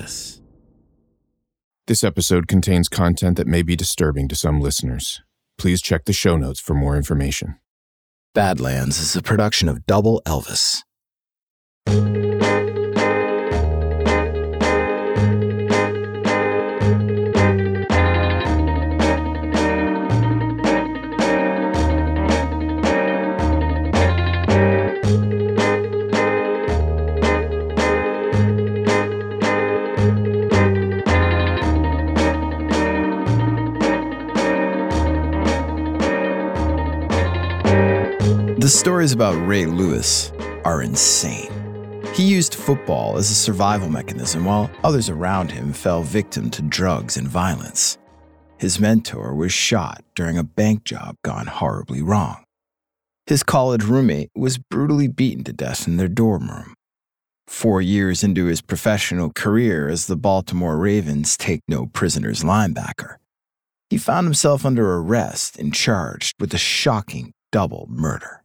Elvis. This episode contains content that may be disturbing to some listeners. Please check the show notes for more information. Badlands is a production of Double Elvis. Stories about Ray Lewis are insane. He used football as a survival mechanism while others around him fell victim to drugs and violence. His mentor was shot during a bank job gone horribly wrong. His college roommate was brutally beaten to death in their dorm room. Four years into his professional career as the Baltimore Ravens take no prisoners linebacker, he found himself under arrest and charged with a shocking double murder.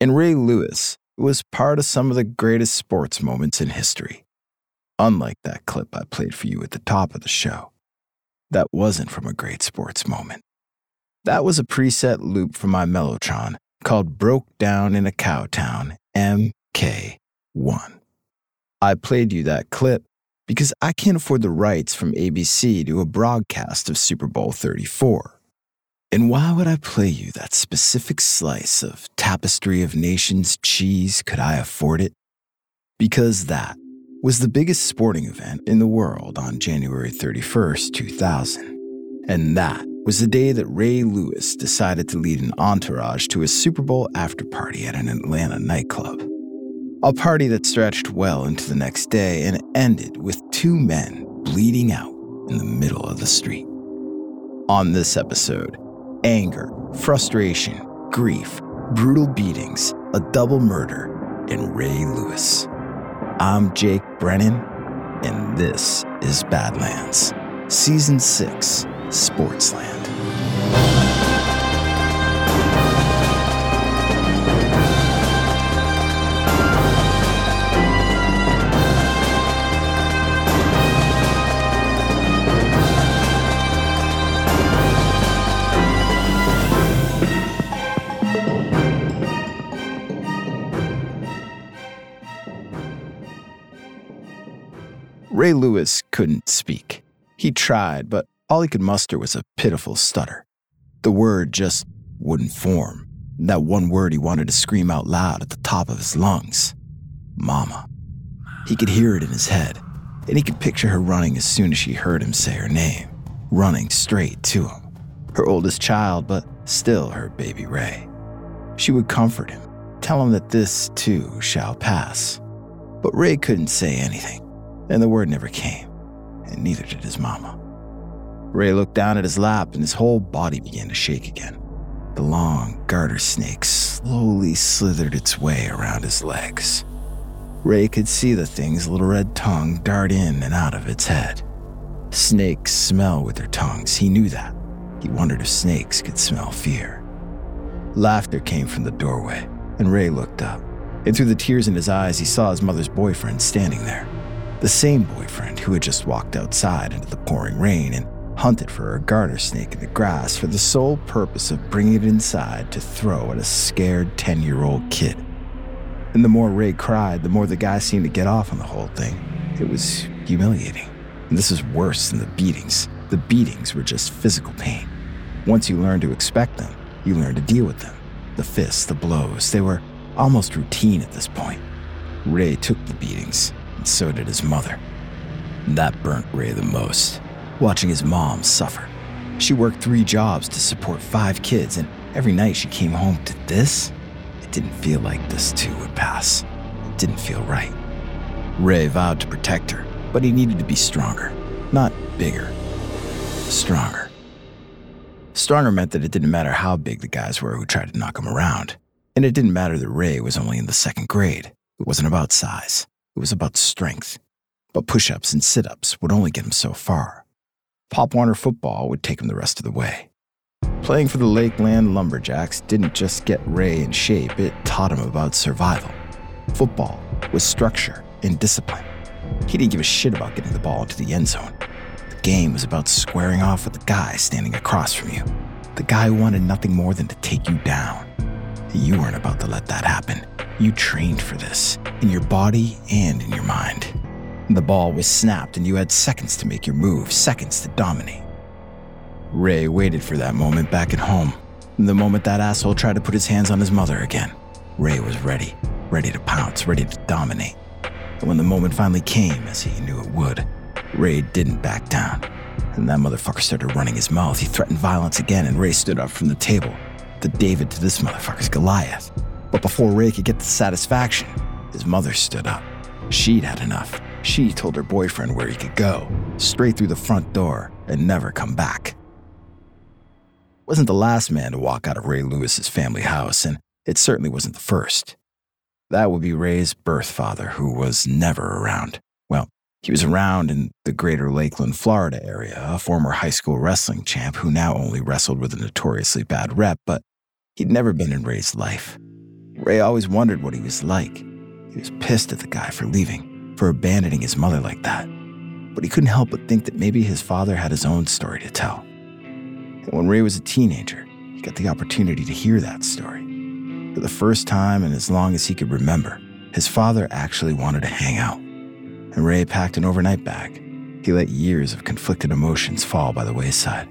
And Ray Lewis was part of some of the greatest sports moments in history. Unlike that clip I played for you at the top of the show, that wasn't from a great sports moment. That was a preset loop from my Mellotron called Broke Down in a Cowtown MK1. I played you that clip because I can't afford the rights from ABC to a broadcast of Super Bowl 34. And why would I play you that specific slice of Tapestry of Nations cheese could I afford it? Because that was the biggest sporting event in the world on January 31st, 2000. And that was the day that Ray Lewis decided to lead an entourage to a Super Bowl after party at an Atlanta nightclub. A party that stretched well into the next day and ended with two men bleeding out in the middle of the street. On this episode, anger, frustration, grief, brutal beatings, a double murder, and Ray Lewis. I'm Jake Brennan, and this is Badlands, Season 6, Sportsland. Ray Lewis couldn't speak. He tried, but all he could muster was a pitiful stutter. The word just wouldn't form. That one word he wanted to scream out loud at the top of his lungs Mama. He could hear it in his head, and he could picture her running as soon as she heard him say her name, running straight to him. Her oldest child, but still her baby Ray. She would comfort him, tell him that this too shall pass. But Ray couldn't say anything and the word never came, and neither did his mama. Ray looked down at his lap, and his whole body began to shake again. The long garter snake slowly slithered its way around his legs. Ray could see the thing's little red tongue dart in and out of its head. Snakes smell with their tongues, he knew that. He wondered if snakes could smell fear. Laughter came from the doorway, and Ray looked up. And through the tears in his eyes, he saw his mother's boyfriend standing there the same boyfriend who had just walked outside into the pouring rain and hunted for a garter snake in the grass for the sole purpose of bringing it inside to throw at a scared 10 year old kid. And the more Ray cried, the more the guy seemed to get off on the whole thing. It was humiliating. And this is worse than the beatings. The beatings were just physical pain. Once you learn to expect them, you learn to deal with them. The fists, the blows, they were almost routine at this point. Ray took the beatings, so did his mother. That burnt Ray the most, watching his mom suffer. She worked three jobs to support five kids, and every night she came home to this. It didn't feel like this too would pass. It didn't feel right. Ray vowed to protect her, but he needed to be stronger, not bigger. Stronger. Stronger meant that it didn't matter how big the guys were who tried to knock him around. And it didn't matter that Ray was only in the second grade. It wasn't about size. It was about strength. But push ups and sit ups would only get him so far. Pop Warner football would take him the rest of the way. Playing for the Lakeland Lumberjacks didn't just get Ray in shape, it taught him about survival. Football was structure and discipline. He didn't give a shit about getting the ball into the end zone. The game was about squaring off with the guy standing across from you. The guy who wanted nothing more than to take you down. You weren't about to let that happen. You trained for this, in your body and in your mind. The ball was snapped, and you had seconds to make your move, seconds to dominate. Ray waited for that moment back at home. The moment that asshole tried to put his hands on his mother again, Ray was ready, ready to pounce, ready to dominate. And when the moment finally came, as he knew it would, Ray didn't back down. And that motherfucker started running his mouth. He threatened violence again, and Ray stood up from the table. The David to this motherfucker's Goliath. But before Ray could get the satisfaction, his mother stood up. She'd had enough. She told her boyfriend where he could go, straight through the front door, and never come back. Wasn't the last man to walk out of Ray Lewis's family house, and it certainly wasn't the first. That would be Ray's birth father, who was never around. Well, he was around in the greater Lakeland, Florida area, a former high school wrestling champ who now only wrestled with a notoriously bad rep, but he'd never been in Ray's life. Ray always wondered what he was like. He was pissed at the guy for leaving, for abandoning his mother like that. But he couldn't help but think that maybe his father had his own story to tell. And when Ray was a teenager, he got the opportunity to hear that story. For the first time in as long as he could remember, his father actually wanted to hang out. And Ray packed an overnight bag. He let years of conflicted emotions fall by the wayside.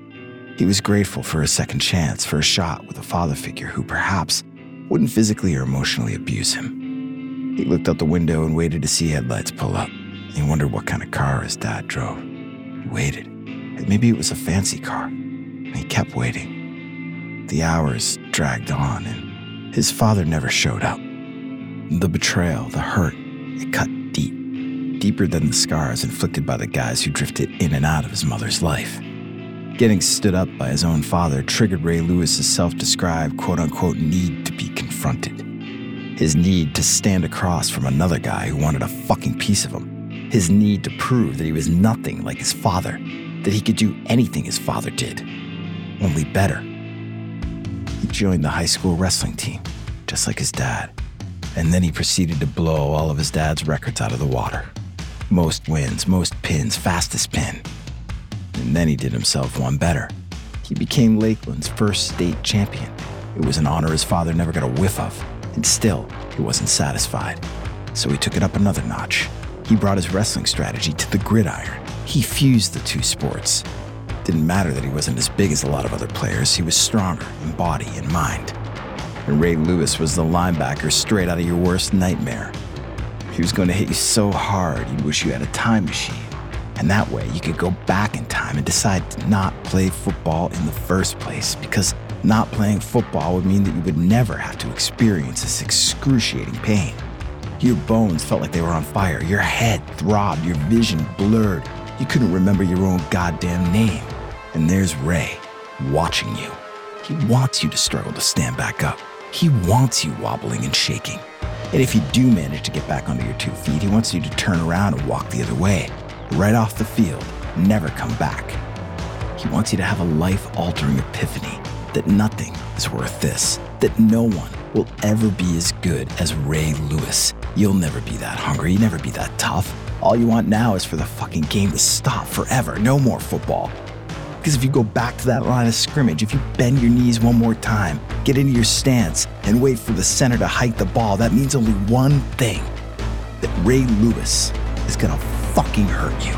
He was grateful for a second chance, for a shot with a father figure who perhaps wouldn't physically or emotionally abuse him. He looked out the window and waited to see headlights pull up. He wondered what kind of car his dad drove. He waited. Maybe it was a fancy car and he kept waiting. The hours dragged on, and his father never showed up. The betrayal, the hurt, it cut deep, deeper than the scars inflicted by the guys who drifted in and out of his mother's life. Getting stood up by his own father triggered Ray Lewis's self described quote unquote need to be confronted. His need to stand across from another guy who wanted a fucking piece of him. His need to prove that he was nothing like his father, that he could do anything his father did only better. He joined the high school wrestling team, just like his dad, and then he proceeded to blow all of his dad's records out of the water. Most wins, most pins, fastest pin. And then he did himself one better. He became Lakeland's first state champion. It was an honor his father never got a whiff of, and still, he wasn't satisfied. So he took it up another notch. He brought his wrestling strategy to the gridiron. He fused the two sports, didn't matter that he wasn't as big as a lot of other players, he was stronger in body and mind. And Ray Lewis was the linebacker straight out of your worst nightmare. He was going to hit you so hard you'd wish you had a time machine. And that way you could go back in time and decide to not play football in the first place because not playing football would mean that you would never have to experience this excruciating pain. Your bones felt like they were on fire, your head throbbed, your vision blurred. You couldn't remember your own goddamn name. And there's Ray, watching you. He wants you to struggle to stand back up. He wants you wobbling and shaking. And if you do manage to get back onto your two feet, he wants you to turn around and walk the other way, right off the field, never come back. He wants you to have a life altering epiphany that nothing is worth this, that no one will ever be as good as Ray Lewis. You'll never be that hungry, you'll never be that tough. All you want now is for the fucking game to stop forever. No more football. Because if you go back to that line of scrimmage, if you bend your knees one more time, get into your stance, and wait for the center to hike the ball, that means only one thing that Ray Lewis is gonna fucking hurt you.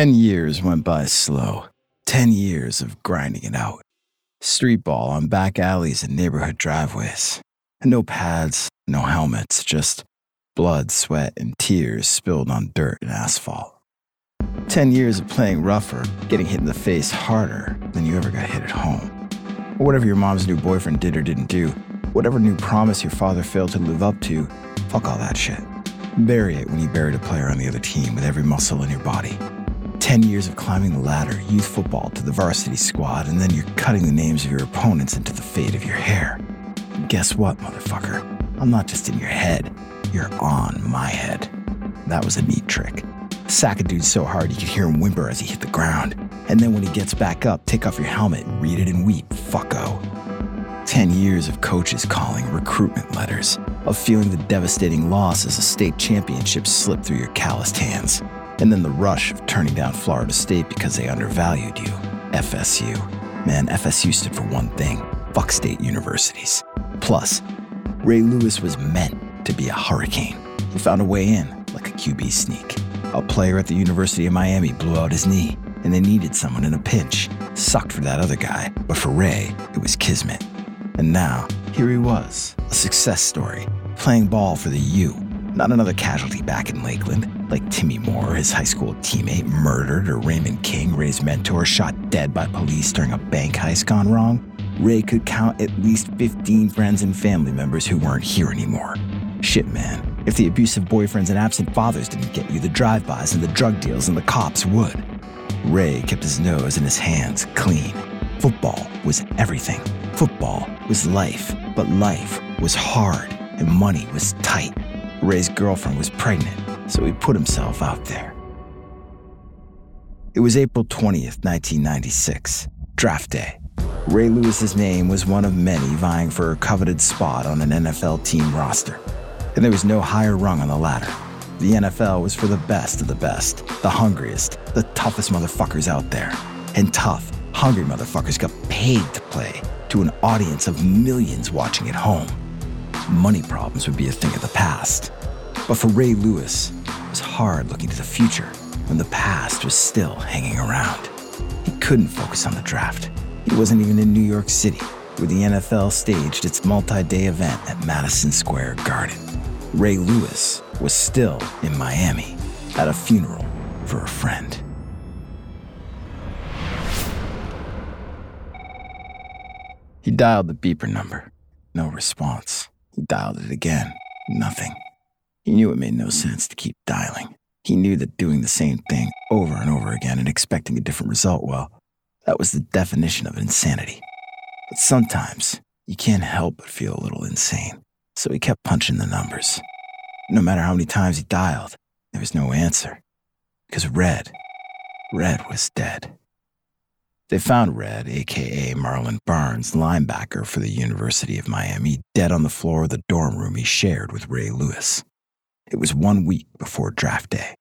10 years went by slow. 10 years of grinding it out. Street ball on back alleys and neighborhood driveways. No pads, no helmets, just blood, sweat, and tears spilled on dirt and asphalt. 10 years of playing rougher, getting hit in the face harder than you ever got hit at home. Or whatever your mom's new boyfriend did or didn't do, whatever new promise your father failed to live up to, fuck all that shit. Bury it when you buried a player on the other team with every muscle in your body. 10 years of climbing the ladder, youth football to the varsity squad, and then you're cutting the names of your opponents into the fade of your hair. Guess what, motherfucker? I'm not just in your head, you're on my head. That was a neat trick. Sack a dude so hard you could hear him whimper as he hit the ground. And then when he gets back up, take off your helmet, read it, and weep, fucko. 10 years of coaches calling recruitment letters, of feeling the devastating loss as a state championship slipped through your calloused hands, and then the rush of turning down Florida State because they undervalued you. FSU. Man, FSU stood for one thing fuck state universities. Plus, Ray Lewis was meant to be a hurricane. He found a way in, like a QB sneak. A player at the University of Miami blew out his knee, and they needed someone in a pinch. Sucked for that other guy, but for Ray, it was kismet. And now, here he was, a success story, playing ball for the U. Not another casualty back in Lakeland, like Timmy Moore, his high school teammate, murdered, or Raymond King, Ray's mentor, shot dead by police during a bank heist gone wrong. Ray could count at least 15 friends and family members who weren't here anymore. Shit, man. If the abusive boyfriends and absent fathers didn't get you, the drive-bys and the drug deals and the cops would. Ray kept his nose and his hands clean. Football was everything. Football was life, but life was hard and money was tight. Ray's girlfriend was pregnant, so he put himself out there. It was April 20th, 1996, draft day. Ray Lewis's name was one of many vying for a coveted spot on an NFL team roster. And there was no higher rung on the ladder. The NFL was for the best of the best, the hungriest, the toughest motherfuckers out there. And tough, hungry motherfuckers got paid to play to an audience of millions watching at home. Money problems would be a thing of the past. But for Ray Lewis, it was hard looking to the future when the past was still hanging around. He couldn't focus on the draft. He wasn't even in New York City, where the NFL staged its multi day event at Madison Square Garden. Ray Lewis was still in Miami at a funeral for a friend. He dialed the beeper number. No response. He dialed it again. Nothing. He knew it made no sense to keep dialing. He knew that doing the same thing over and over again and expecting a different result, well, that was the definition of insanity. But sometimes you can't help but feel a little insane. So he kept punching the numbers. No matter how many times he dialed, there was no answer. Because Red, Red was dead. They found Red, aka Marlon Barnes, linebacker for the University of Miami, dead on the floor of the dorm room he shared with Ray Lewis. It was one week before draft day.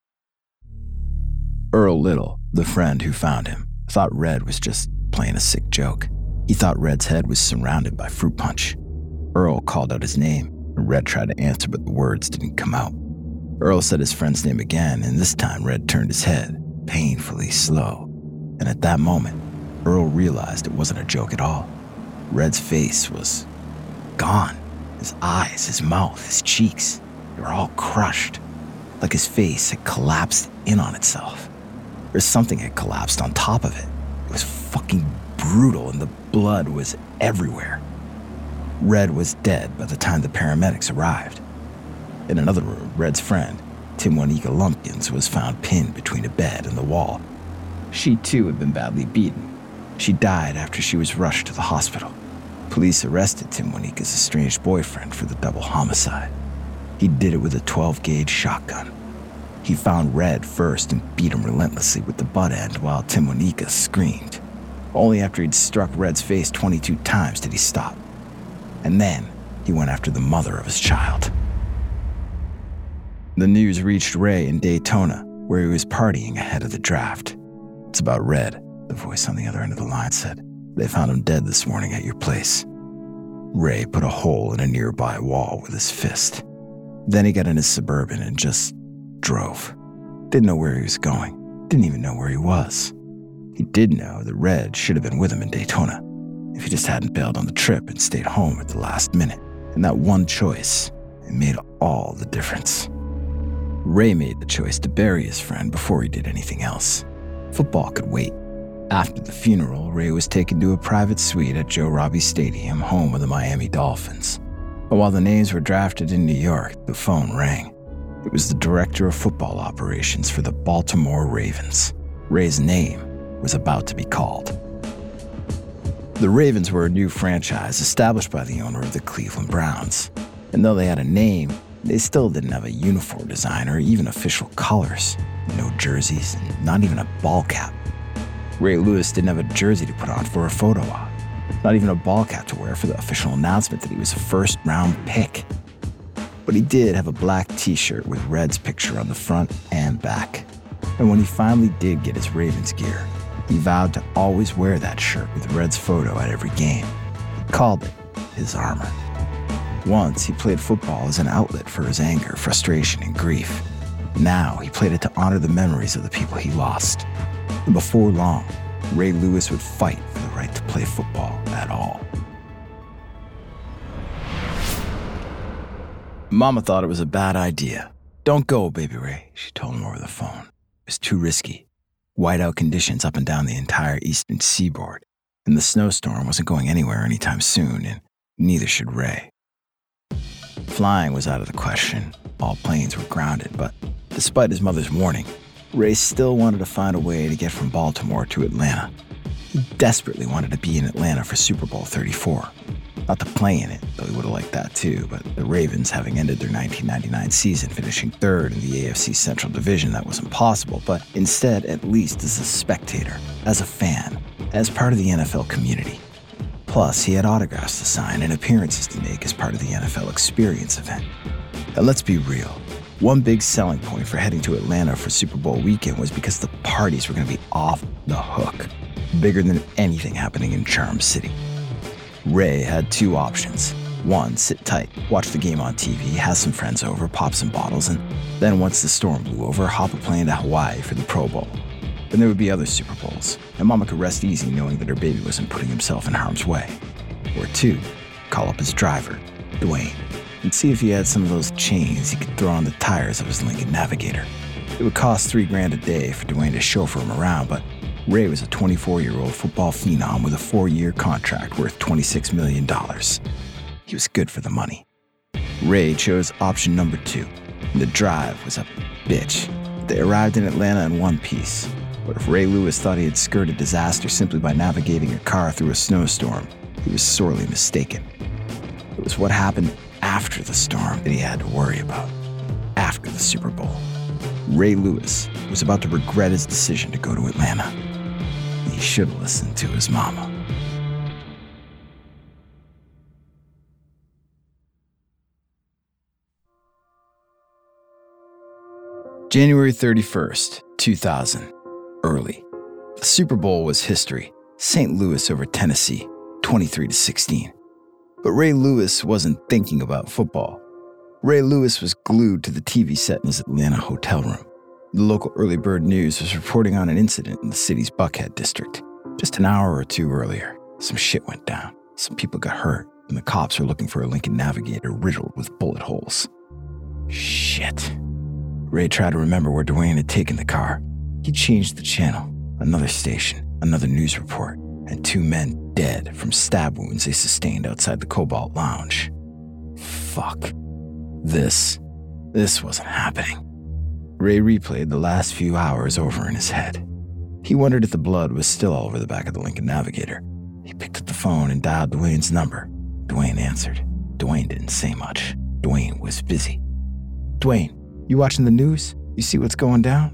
Earl Little, the friend who found him, thought Red was just playing a sick joke. He thought Red's head was surrounded by fruit punch. Earl called out his name, and Red tried to answer, but the words didn't come out. Earl said his friend's name again, and this time Red turned his head, painfully slow. And at that moment, Earl realized it wasn't a joke at all. Red's face was gone. His eyes, his mouth, his cheeks, they were all crushed, like his face had collapsed in on itself. Or something had collapsed on top of it. It was fucking brutal, and the blood was everywhere. Red was dead by the time the paramedics arrived. In another room, Red's friend, Timwanika Lumpkins, was found pinned between a bed and the wall. She too had been badly beaten, she died after she was rushed to the hospital. Police arrested Timwanika's estranged boyfriend for the double homicide. He did it with a 12 gauge shotgun. He found Red first and beat him relentlessly with the butt end while Timonika screamed. Only after he'd struck Red's face 22 times did he stop. And then he went after the mother of his child. The news reached Ray in Daytona, where he was partying ahead of the draft. It's about Red. The voice on the other end of the line said, They found him dead this morning at your place. Ray put a hole in a nearby wall with his fist. Then he got in his suburban and just drove. Didn't know where he was going, didn't even know where he was. He did know that Red should have been with him in Daytona if he just hadn't bailed on the trip and stayed home at the last minute. And that one choice, it made all the difference. Ray made the choice to bury his friend before he did anything else. Football could wait. After the funeral, Ray was taken to a private suite at Joe Robbie Stadium, home of the Miami Dolphins. But while the names were drafted in New York, the phone rang. It was the director of football operations for the Baltimore Ravens. Ray's name was about to be called. The Ravens were a new franchise established by the owner of the Cleveland Browns. And though they had a name, they still didn't have a uniform design or even official colors. No jerseys, and not even a ball cap. Ray Lewis didn't have a jersey to put on for a photo op, not even a ball cap to wear for the official announcement that he was a first round pick. But he did have a black t shirt with Red's picture on the front and back. And when he finally did get his Ravens gear, he vowed to always wear that shirt with Red's photo at every game. He called it his armor. Once, he played football as an outlet for his anger, frustration, and grief. Now, he played it to honor the memories of the people he lost. And before long, Ray Lewis would fight for the right to play football at all. Mama thought it was a bad idea. Don't go, baby Ray, she told him over the phone. It was too risky. Whiteout conditions up and down the entire eastern seaboard, and the snowstorm wasn't going anywhere anytime soon, and neither should Ray. Flying was out of the question. All planes were grounded, but despite his mother's warning, Ray still wanted to find a way to get from Baltimore to Atlanta. He desperately wanted to be in Atlanta for Super Bowl 34. Not to play in it, though he would have liked that too, but the Ravens, having ended their 1999 season finishing third in the AFC Central Division, that was impossible, but instead, at least as a spectator, as a fan, as part of the NFL community. Plus, he had autographs to sign and appearances to make as part of the NFL experience event. And let's be real, one big selling point for heading to Atlanta for Super Bowl weekend was because the parties were going to be off the hook, bigger than anything happening in Charm City. Ray had two options. One, sit tight, watch the game on TV, have some friends over, pop some bottles, and then once the storm blew over, hop a plane to Hawaii for the Pro Bowl. Then there would be other Super Bowls, and Mama could rest easy knowing that her baby wasn't putting himself in harm's way. Or two, call up his driver, Dwayne, and see if he had some of those chains he could throw on the tires of his Lincoln Navigator. It would cost three grand a day for Dwayne to chauffeur him around, but Ray was a 24 year old football phenom with a four year contract worth $26 million. He was good for the money. Ray chose option number two. The drive was a bitch. They arrived in Atlanta in one piece. But if Ray Lewis thought he had skirted disaster simply by navigating a car through a snowstorm, he was sorely mistaken. It was what happened after the storm that he had to worry about. After the Super Bowl. Ray Lewis was about to regret his decision to go to Atlanta. He should have listened to his mama. January 31st, 2000. Early. The Super Bowl was history. St. Louis over Tennessee, 23 to 16. But Ray Lewis wasn't thinking about football. Ray Lewis was glued to the TV set in his Atlanta hotel room. The local early bird news was reporting on an incident in the city's Buckhead district. Just an hour or two earlier, some shit went down. Some people got hurt, and the cops were looking for a Lincoln Navigator riddled with bullet holes. Shit. Ray tried to remember where Dwayne had taken the car. He changed the channel. Another station, another news report, and two men dead from stab wounds they sustained outside the Cobalt Lounge. Fuck. This, this wasn't happening. Ray replayed the last few hours over in his head. He wondered if the blood was still all over the back of the Lincoln Navigator. He picked up the phone and dialed Dwayne's number. Dwayne answered. Dwayne didn't say much. Dwayne was busy. Dwayne, you watching the news? You see what's going down?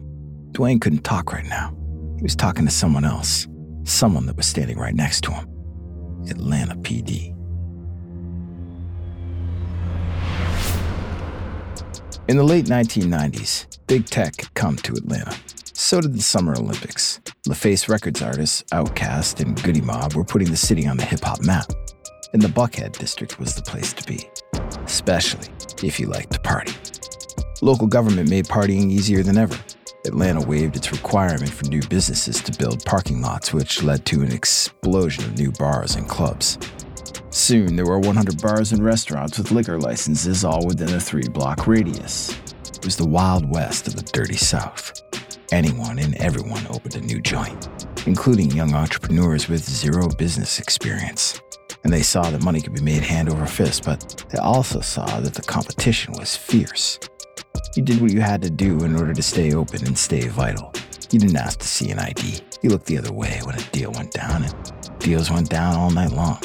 Dwayne couldn't talk right now. He was talking to someone else, someone that was standing right next to him Atlanta PD. In the late 1990s, big tech had come to Atlanta. So did the Summer Olympics. LaFace Records artists, Outkast, and Goodie Mob were putting the city on the hip hop map. And the Buckhead district was the place to be, especially if you liked to party. Local government made partying easier than ever. Atlanta waived its requirement for new businesses to build parking lots, which led to an explosion of new bars and clubs. Soon, there were 100 bars and restaurants with liquor licenses all within a three block radius. It was the Wild West of the Dirty South. Anyone and everyone opened a new joint, including young entrepreneurs with zero business experience. And they saw that money could be made hand over fist, but they also saw that the competition was fierce. You did what you had to do in order to stay open and stay vital. You didn't ask to see an ID. You looked the other way when a deal went down, and deals went down all night long.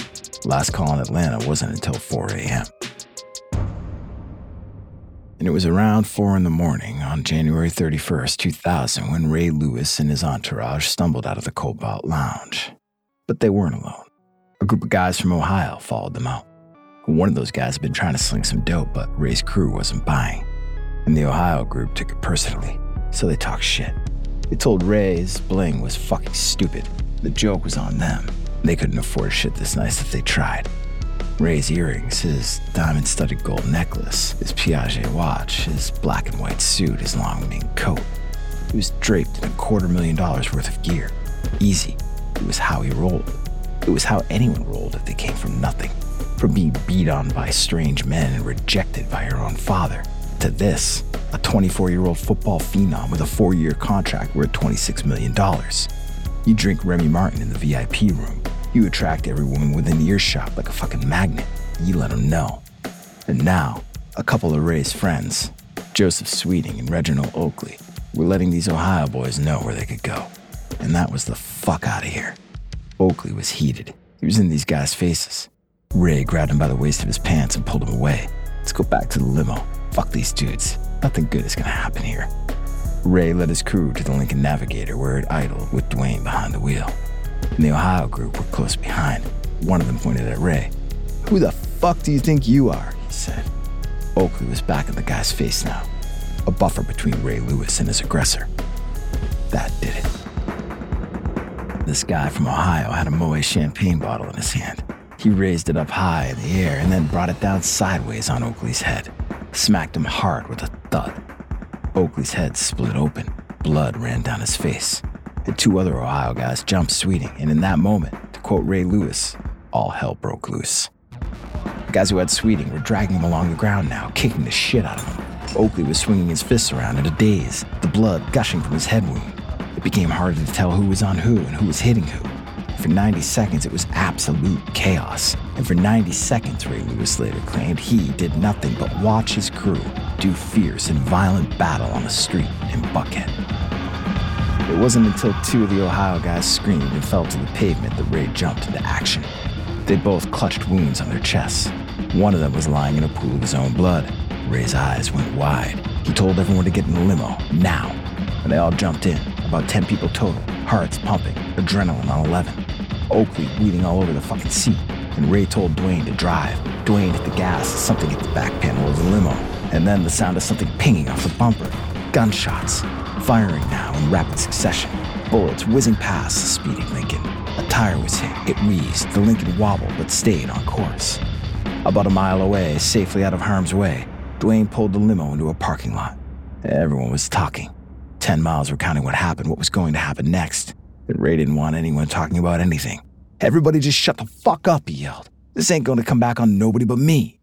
Last call in Atlanta wasn't until 4 a.m. And it was around 4 in the morning on January 31st, 2000, when Ray Lewis and his entourage stumbled out of the Cobalt Lounge. But they weren't alone. A group of guys from Ohio followed them out. One of those guys had been trying to sling some dope, but Ray's crew wasn't buying. And the Ohio group took it personally, so they talked shit. They told Ray his bling was fucking stupid. The joke was on them. They couldn't afford shit this nice if they tried. Ray's earrings, his diamond studded gold necklace, his Piaget watch, his black and white suit, his long mink coat. He was draped in a quarter million dollars worth of gear. Easy. It was how he rolled. It was how anyone rolled if they came from nothing. From being beat on by strange men and rejected by your own father, to this, a 24 year old football phenom with a four year contract worth $26 million. You drink Remy Martin in the VIP room. You attract every woman within earshot like a fucking magnet. You let them know. And now, a couple of Ray's friends, Joseph Sweeting and Reginald Oakley, were letting these Ohio boys know where they could go. And that was the fuck out of here. Oakley was heated. He was in these guys' faces. Ray grabbed him by the waist of his pants and pulled him away. Let's go back to the limo. Fuck these dudes. Nothing good is gonna happen here. Ray led his crew to the Lincoln Navigator where it idled with Dwayne behind the wheel. And the Ohio group were close behind. One of them pointed at Ray. Who the fuck do you think you are? he said. Oakley was back in the guy's face now, a buffer between Ray Lewis and his aggressor. That did it. This guy from Ohio had a Moet champagne bottle in his hand. He raised it up high in the air and then brought it down sideways on Oakley's head, smacked him hard with a thud. Oakley's head split open. Blood ran down his face. And two other Ohio guys jumped Sweeting, and in that moment, to quote Ray Lewis, all hell broke loose. The guys who had Sweeting were dragging him along the ground now, kicking the shit out of him. Oakley was swinging his fists around in a daze, the blood gushing from his head wound. It became harder to tell who was on who and who was hitting who. For 90 seconds, it was absolute chaos. And for 90 seconds, Ray Lewis later claimed he did nothing but watch his crew do fierce and violent battle on the street in Buckhead. It wasn't until two of the Ohio guys screamed and fell to the pavement that Ray jumped into action. They both clutched wounds on their chests. One of them was lying in a pool of his own blood. Ray's eyes went wide. He told everyone to get in the limo, now. And they all jumped in, about 10 people total, hearts pumping, adrenaline on 11. Oakley bleeding all over the fucking seat. And Ray told Dwayne to drive. Dwayne hit the gas something hit the back panel of the limo. And then the sound of something pinging off the bumper. Gunshots. Firing now in rapid succession. Bullets whizzing past the speeding Lincoln. A tire was hit. It wheezed. The Lincoln wobbled but stayed on course. About a mile away, safely out of harm's way, Dwayne pulled the limo into a parking lot. Everyone was talking. Ten miles recounting what happened, what was going to happen next. But Ray didn't want anyone talking about anything. Everybody just shut the fuck up, he yelled. This ain't to come back on nobody but me.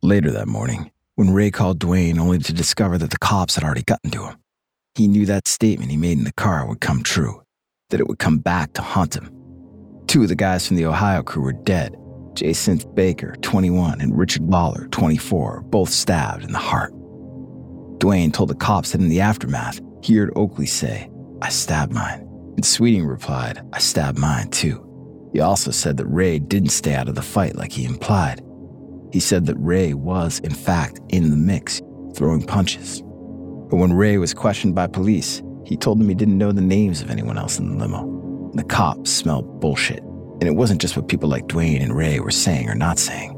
Later that morning, when Ray called Dwayne only to discover that the cops had already gotten to him, he knew that statement he made in the car would come true, that it would come back to haunt him. Two of the guys from the Ohio crew were dead Jacinth Baker, 21, and Richard Lollar, 24, both stabbed in the heart. Dwayne told the cops that in the aftermath, he heard Oakley say, I stabbed mine. And Sweeting replied, I stabbed mine too. He also said that Ray didn't stay out of the fight like he implied. He said that Ray was, in fact, in the mix, throwing punches. But when Ray was questioned by police, he told them he didn't know the names of anyone else in the limo. The cops smelled bullshit. And it wasn't just what people like Dwayne and Ray were saying or not saying.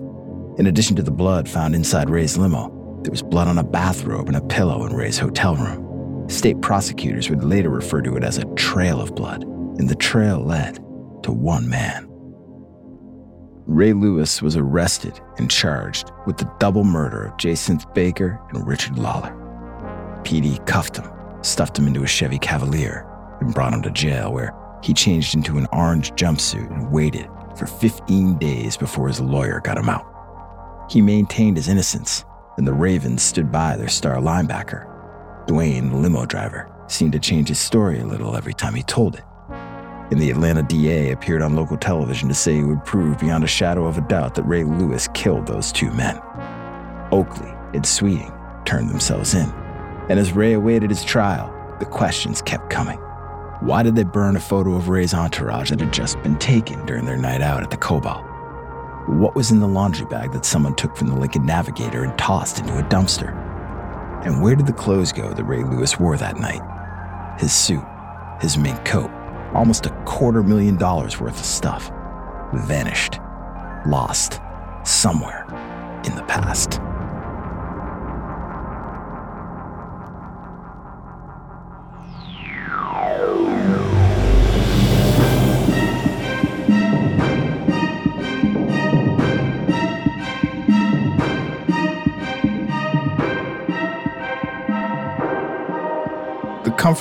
In addition to the blood found inside Ray's limo, there was blood on a bathrobe and a pillow in Ray's hotel room. State prosecutors would later refer to it as a trail of blood, and the trail led to one man. Ray Lewis was arrested and charged with the double murder of Jacinth Baker and Richard Lollar. PD cuffed him, stuffed him into a Chevy Cavalier, and brought him to jail where he changed into an orange jumpsuit and waited for 15 days before his lawyer got him out. He maintained his innocence, and the Ravens stood by their star linebacker. Dwayne, the limo driver, seemed to change his story a little every time he told it. And the Atlanta DA appeared on local television to say he would prove beyond a shadow of a doubt that Ray Lewis killed those two men. Oakley and Sweeting turned themselves in. And as Ray awaited his trial, the questions kept coming. Why did they burn a photo of Ray's entourage that had just been taken during their night out at the Cobalt? What was in the laundry bag that someone took from the Lincoln Navigator and tossed into a dumpster? And where did the clothes go that Ray Lewis wore that night? His suit, his mink coat, almost a quarter million dollars worth of stuff. Vanished. Lost. Somewhere in the past.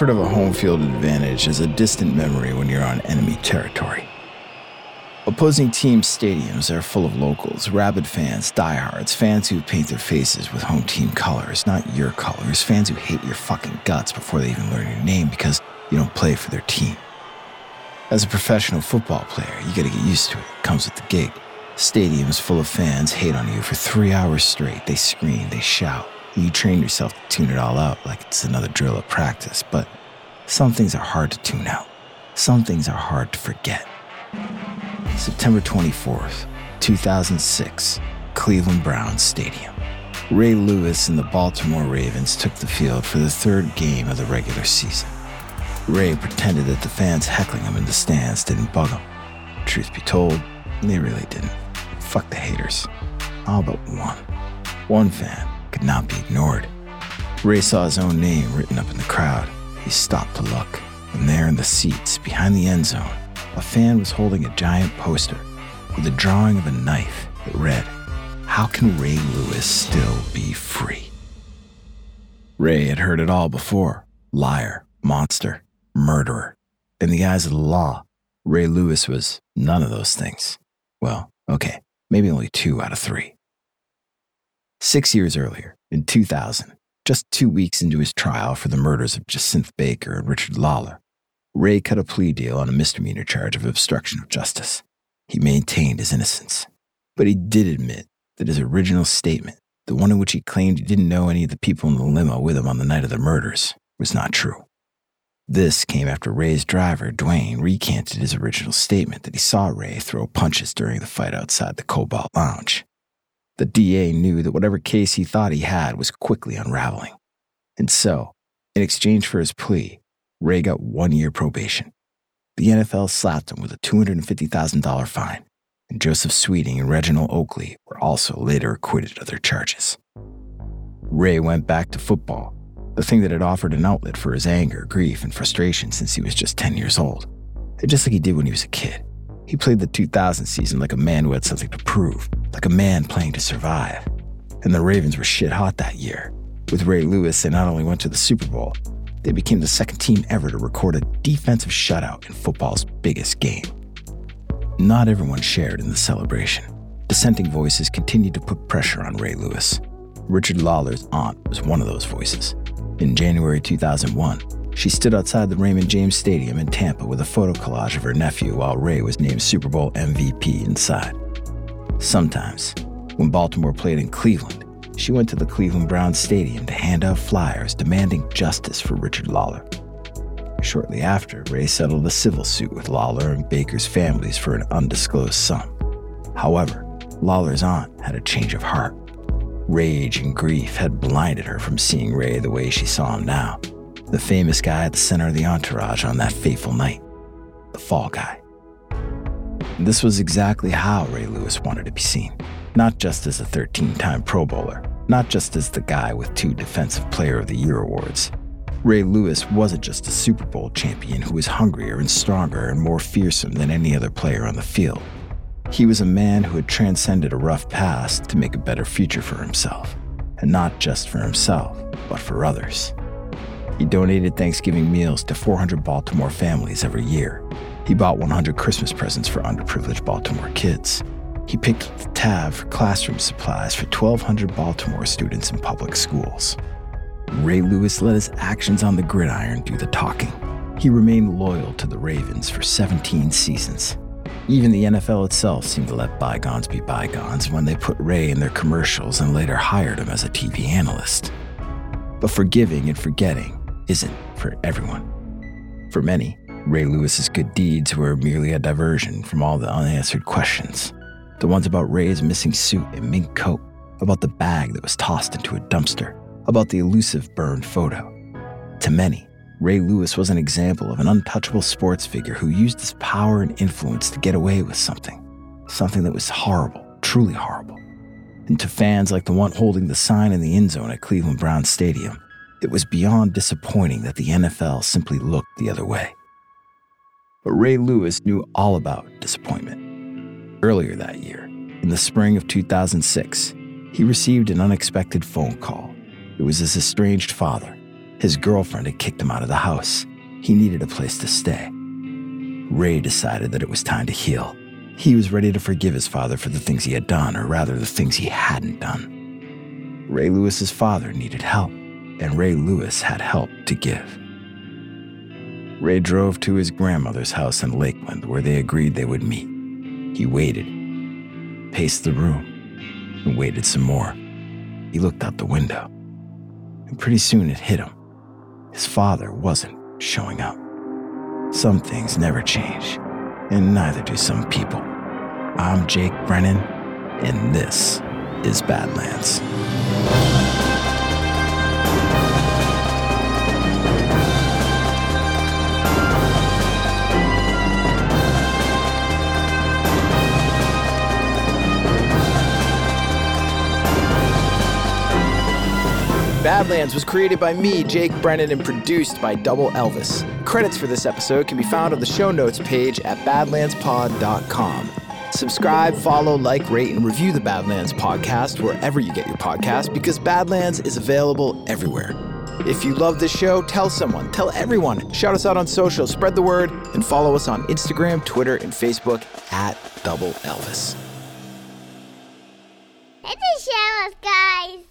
Comfort of a home field advantage is a distant memory when you're on enemy territory. Opposing team stadiums are full of locals, rabid fans, diehards, fans who paint their faces with home team colors, not your colors, fans who hate your fucking guts before they even learn your name because you don't play for their team. As a professional football player, you gotta get used to it. it comes with the gig. Stadiums full of fans hate on you for three hours straight. They scream, they shout. You train yourself to tune it all out like it's another drill of practice, but some things are hard to tune out. Some things are hard to forget. September 24th, 2006, Cleveland Browns Stadium. Ray Lewis and the Baltimore Ravens took the field for the third game of the regular season. Ray pretended that the fans heckling him in the stands didn't bug him. Truth be told, they really didn't. Fuck the haters. All but one. One fan could not be ignored. Ray saw his own name written up in the crowd. He stopped to look, and there in the seats behind the end zone, a fan was holding a giant poster with a drawing of a knife that read, How can Ray Lewis still be free? Ray had heard it all before liar, monster, murderer. In the eyes of the law, Ray Lewis was none of those things. Well, okay, maybe only two out of three. Six years earlier, in 2000, just two weeks into his trial for the murders of Jacinth Baker and Richard Lollar, Ray cut a plea deal on a misdemeanor charge of obstruction of justice. He maintained his innocence. But he did admit that his original statement, the one in which he claimed he didn't know any of the people in the limo with him on the night of the murders, was not true. This came after Ray's driver, Dwayne, recanted his original statement that he saw Ray throw punches during the fight outside the Cobalt Lounge. The DA knew that whatever case he thought he had was quickly unraveling. And so, in exchange for his plea, Ray got one year probation. The NFL slapped him with a $250,000 fine, and Joseph Sweeting and Reginald Oakley were also later acquitted of their charges. Ray went back to football, the thing that had offered an outlet for his anger, grief, and frustration since he was just 10 years old. And just like he did when he was a kid. He played the 2000 season like a man who had something to prove, like a man playing to survive. And the Ravens were shit hot that year. With Ray Lewis, they not only went to the Super Bowl, they became the second team ever to record a defensive shutout in football's biggest game. Not everyone shared in the celebration. Dissenting voices continued to put pressure on Ray Lewis. Richard Lollar's aunt was one of those voices. In January 2001, she stood outside the Raymond James Stadium in Tampa with a photo collage of her nephew while Ray was named Super Bowl MVP inside. Sometimes, when Baltimore played in Cleveland, she went to the Cleveland Browns Stadium to hand out flyers demanding justice for Richard Lollar. Shortly after, Ray settled a civil suit with Lollar and Baker's families for an undisclosed sum. However, Lollar's aunt had a change of heart. Rage and grief had blinded her from seeing Ray the way she saw him now the famous guy at the center of the entourage on that fateful night, the fall guy. This was exactly how Ray Lewis wanted to be seen. Not just as a 13 time Pro Bowler, not just as the guy with two Defensive Player of the Year awards. Ray Lewis wasn't just a Super Bowl champion who was hungrier and stronger and more fearsome than any other player on the field. He was a man who had transcended a rough past to make a better future for himself. And not just for himself, but for others. He donated Thanksgiving meals to 400 Baltimore families every year he bought 100 Christmas presents for underprivileged Baltimore kids. He picked up the tab for classroom supplies for 1,200 Baltimore students in public schools. Ray Lewis let his actions on the gridiron do the talking. He remained loyal to the Ravens for 17 seasons. Even the NFL itself seemed to let bygones be bygones when they put Ray in their commercials and later hired him as a TV analyst. But forgiving and forgetting isn't for everyone. For many, Ray Lewis's good deeds were merely a diversion from all the unanswered questions. The ones about Ray's missing suit and mink coat, about the bag that was tossed into a dumpster, about the elusive burned photo. To many, Ray Lewis was an example of an untouchable sports figure who used his power and influence to get away with something. Something that was horrible, truly horrible. And to fans like the one holding the sign in the end zone at Cleveland Browns Stadium, it was beyond disappointing that the NFL simply looked the other way. But Ray Lewis knew all about disappointment. Earlier that year, in the spring of 2006, he received an unexpected phone call. It was his estranged father. His girlfriend had kicked him out of the house. He needed a place to stay. Ray decided that it was time to heal. He was ready to forgive his father for the things he had done, or rather, the things he hadn't done. Ray Lewis's father needed help, and Ray Lewis had help to give. Ray drove to his grandmother's house in Lakeland where they agreed they would meet. He waited, paced the room, and waited some more. He looked out the window, and pretty soon it hit him. His father wasn't showing up. Some things never change, and neither do some people. I'm Jake Brennan, and this is Badlands. Badlands was created by me, Jake Brennan, and produced by Double Elvis. Credits for this episode can be found on the show notes page at badlandspod.com. Subscribe, follow, like, rate, and review the Badlands podcast wherever you get your podcast because Badlands is available everywhere. If you love this show, tell someone, tell everyone. Shout us out on social, spread the word, and follow us on Instagram, Twitter, and Facebook at Double Elvis. Hit the show us, guys.